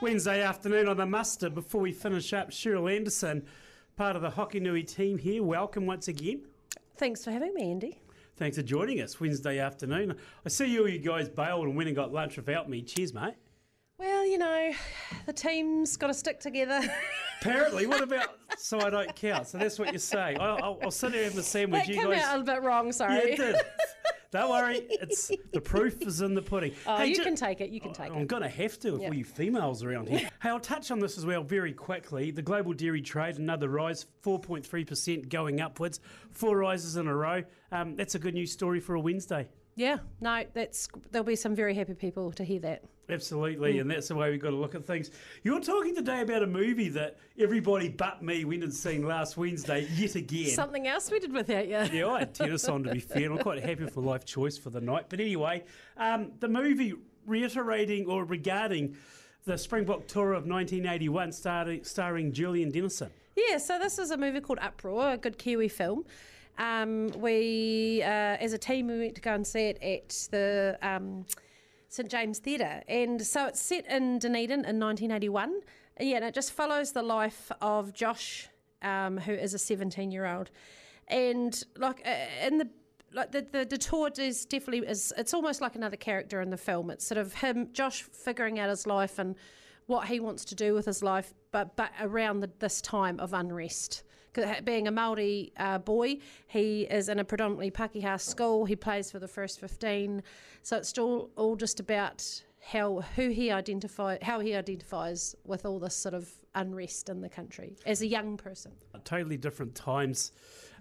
Wednesday afternoon on the muster before we finish up. Cheryl Anderson, part of the Hokonui team here. Welcome once again. Thanks for having me, Andy. Thanks for joining us Wednesday afternoon. I see you, you guys bailed and went and got lunch without me. Cheers, mate. Well, you know, the team's got to stick together. Apparently, what about so I don't count? So that's what you say. I'll, I'll, I'll sit here and have a sandwich. that you came guys, out a bit wrong, yeah, sorry. did. Don't worry, it's the proof is in the pudding. Oh, Hey, you ju- can take it, you can take it. I'm going to have to if Yeah. all you females around here. hey, I'll touch on this as well very quickly. The global dairy trade, another rise, 4.3% going upwards, four rises in a row. Um, that's a good news story for a Wednesday. Yeah, no, that's there'll be some very happy people to hear that. Absolutely, and that's the way we've got to look at things. You're talking today about a movie that everybody but me went and seen last Wednesday yet again. Something else we did without you. Yeah, I had tennis on to be fair. and I'm quite happy with the life choice for the night. But anyway, um, the movie reiterating or regarding the Springbok Tour of 1981, starring, starring Julian Dennison. Yeah, so this is a movie called Uproar, a good Kiwi film. Um, we, uh, as a team, we went to go and see it at the um, St James Theatre, and so it's set in Dunedin in 1981. Yeah, and it just follows the life of Josh, um, who is a 17 year old, and like uh, in the like the, the the tour is definitely is it's almost like another character in the film. It's sort of him, Josh, figuring out his life and what he wants to do with his life, but but around the, this time of unrest. Being a Maori uh, boy, he is in a predominantly Pakeha school. He plays for the first fifteen, so it's still all just about how who he identify how he identifies with all this sort of unrest in the country as a young person. Totally different times,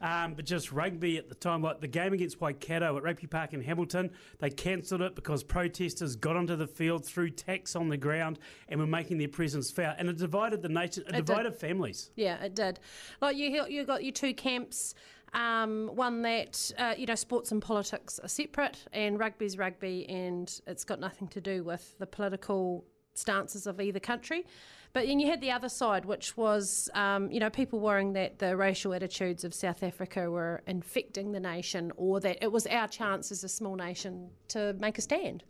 um, but just rugby at the time. Like the game against Waikato at Rugby Park in Hamilton, they cancelled it because protesters got onto the field, threw tacks on the ground, and were making their presence felt. And it divided the nation, it, did. divided families. Yeah, it did. Like you, you got your two camps. Um, one that uh, you know, sports and politics are separate, and rugby's rugby, and it's got nothing to do with the political stances of either country. But then you had the other side, which was um, you know people worrying that the racial attitudes of South Africa were infecting the nation, or that it was our chance as a small nation to make a stand.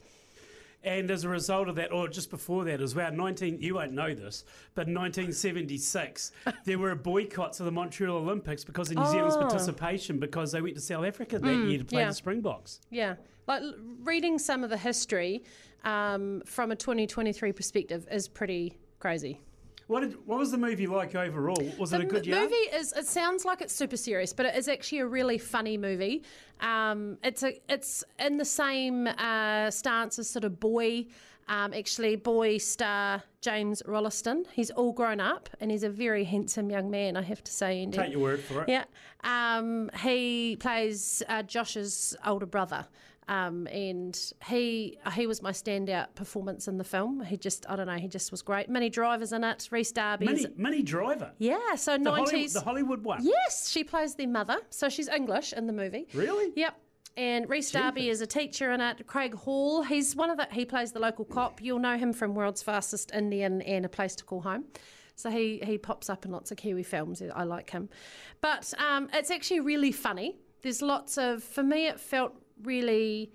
And as a result of that, or just before that as well, 19, you won't know this, but 1976, there were boycotts of the Montreal Olympics because of New Zealand's Oh. participation because they went to South Africa that year to play yeah. the Springboks. Yeah, like reading some of the history um, from a 2023 perspective is pretty crazy. What, did, what was the movie like overall? Was it a good yarn? movie is. It sounds like it's super serious, but it is actually a really funny movie. Um, it's a. It's in the same uh, stance as sort of Boy. Um, actually, Boy star James Rolleston. He's all grown up and he's a very handsome young man. I have to say, Andy. Take your word for it. Yeah. Um, he plays uh, Josh's older brother. Um, and he he was my standout performance in the film. He just I don't know he just was great. Minnie Driver's in it. Rhys Darby. Minnie, Minnie Driver. yeah. So The, nineties. the Hollywood one. Yes, she plays their mother, so she's English in the movie. Really? Yep. And Rhys Darby is a teacher in it. Craig Hall, he's one of the he plays the local cop. You'll know him from World's Fastest Indian and A Place to Call Home. So he he pops up in lots of Kiwi films. I like him, but um, it's actually really funny. There's lots of for me. It felt really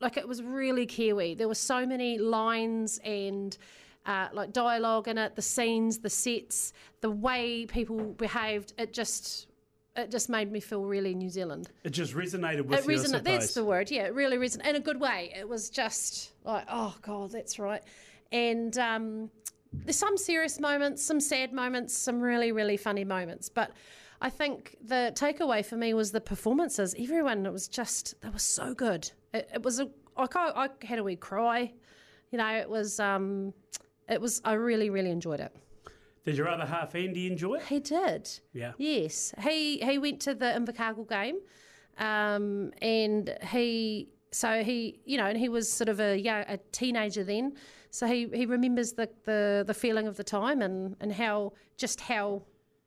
like it was really Kiwi. There were so many lines and uh, like dialogue in it, the scenes, the sets, the way people behaved. It just it just made me feel really New Zealand. It just resonated with It you. That's the word. Yeah, it really resonated in a good way. It was just like, oh god, that's right. And um, there's some serious moments, some sad moments, some really really funny moments, but. I think the takeaway for me was the performances. Everyone, it was just they were so good. It, it was a I, I had a wee cry. You know, it was um, it was I really really enjoyed it. Did your other half Andy enjoy it? He did. Yeah. Yes, he he went to the Invercargill game, um, and he so he you know and he was sort of a young, a teenager then, so he, he remembers the, the the feeling of the time and and how just how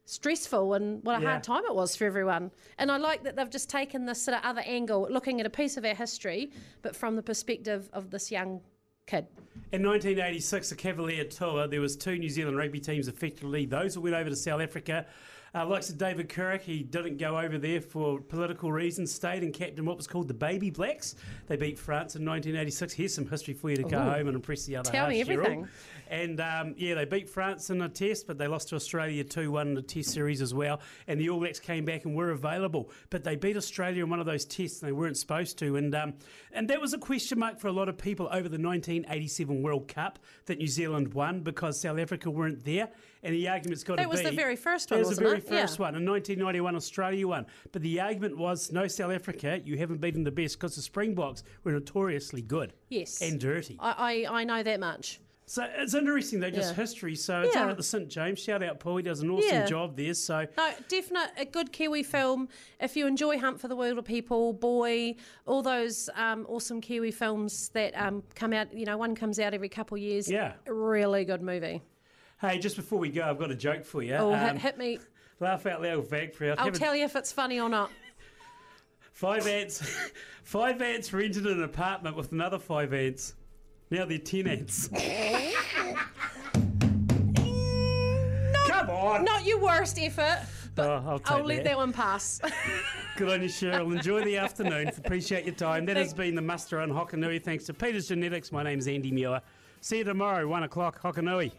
stressful and what a Yeah. hard time it was for everyone. And I like that they've just taken this sort of other angle, looking at a piece of our history, but from the perspective of this young kid. In 1986, the Cavalier Tour, there was two New Zealand rugby teams effectively. Those who went over to South Africa, Uh, likes of David Kirk, he didn't go over there for political reasons, stayed and captained what was called the Baby Blacks. They beat France in 1986. Here's some history for you to go Ooh. home and impress the other Tell half, me Cheryl. everything. And um, yeah, they beat France in a test, but they lost to Australia 2 1 in the test series as well. And the All Blacks came back and were available. But they beat Australia in one of those tests and they weren't supposed to. And, um, and that was a question mark for a lot of people over the 1987 World Cup that New Zealand won because South Africa weren't there. And the argument's got to be. That was the very first one, was the very it? first Yeah. one. In 1991, Australia won. But the argument was no, South Africa, you haven't beaten the best because the Springboks were notoriously good Yes. and dirty. I, I, I know that much. So it's interesting, though, just Yeah. history. So it's Yeah. on at the St James. Shout out, Paul. He does an awesome Yeah. job there. So No, definite a good Kiwi film. If you enjoy Hunt for the Wilderpeople, Boy, all those um, awesome Kiwi films that um, come out, you know, one comes out every couple of years. Yeah. really good movie. Hey, just before we go, I've got a joke for you. Oh, Um, hit, hit me! laugh out loud, fag proud. I'll Have a- tell you if it's funny or not. Five ants. five ants rented an apartment with another five ants. Now they're ten ants. Come on. Not your worst effort, but Oh, I'll I'll let that. that one pass. Good on you, Cheryl. Enjoy the afternoon. Appreciate your time. That has been the muster on Hokonui. Thanks to Peters Genetics. My name's Andy Muir. See you tomorrow, one o'clock, Hokonui.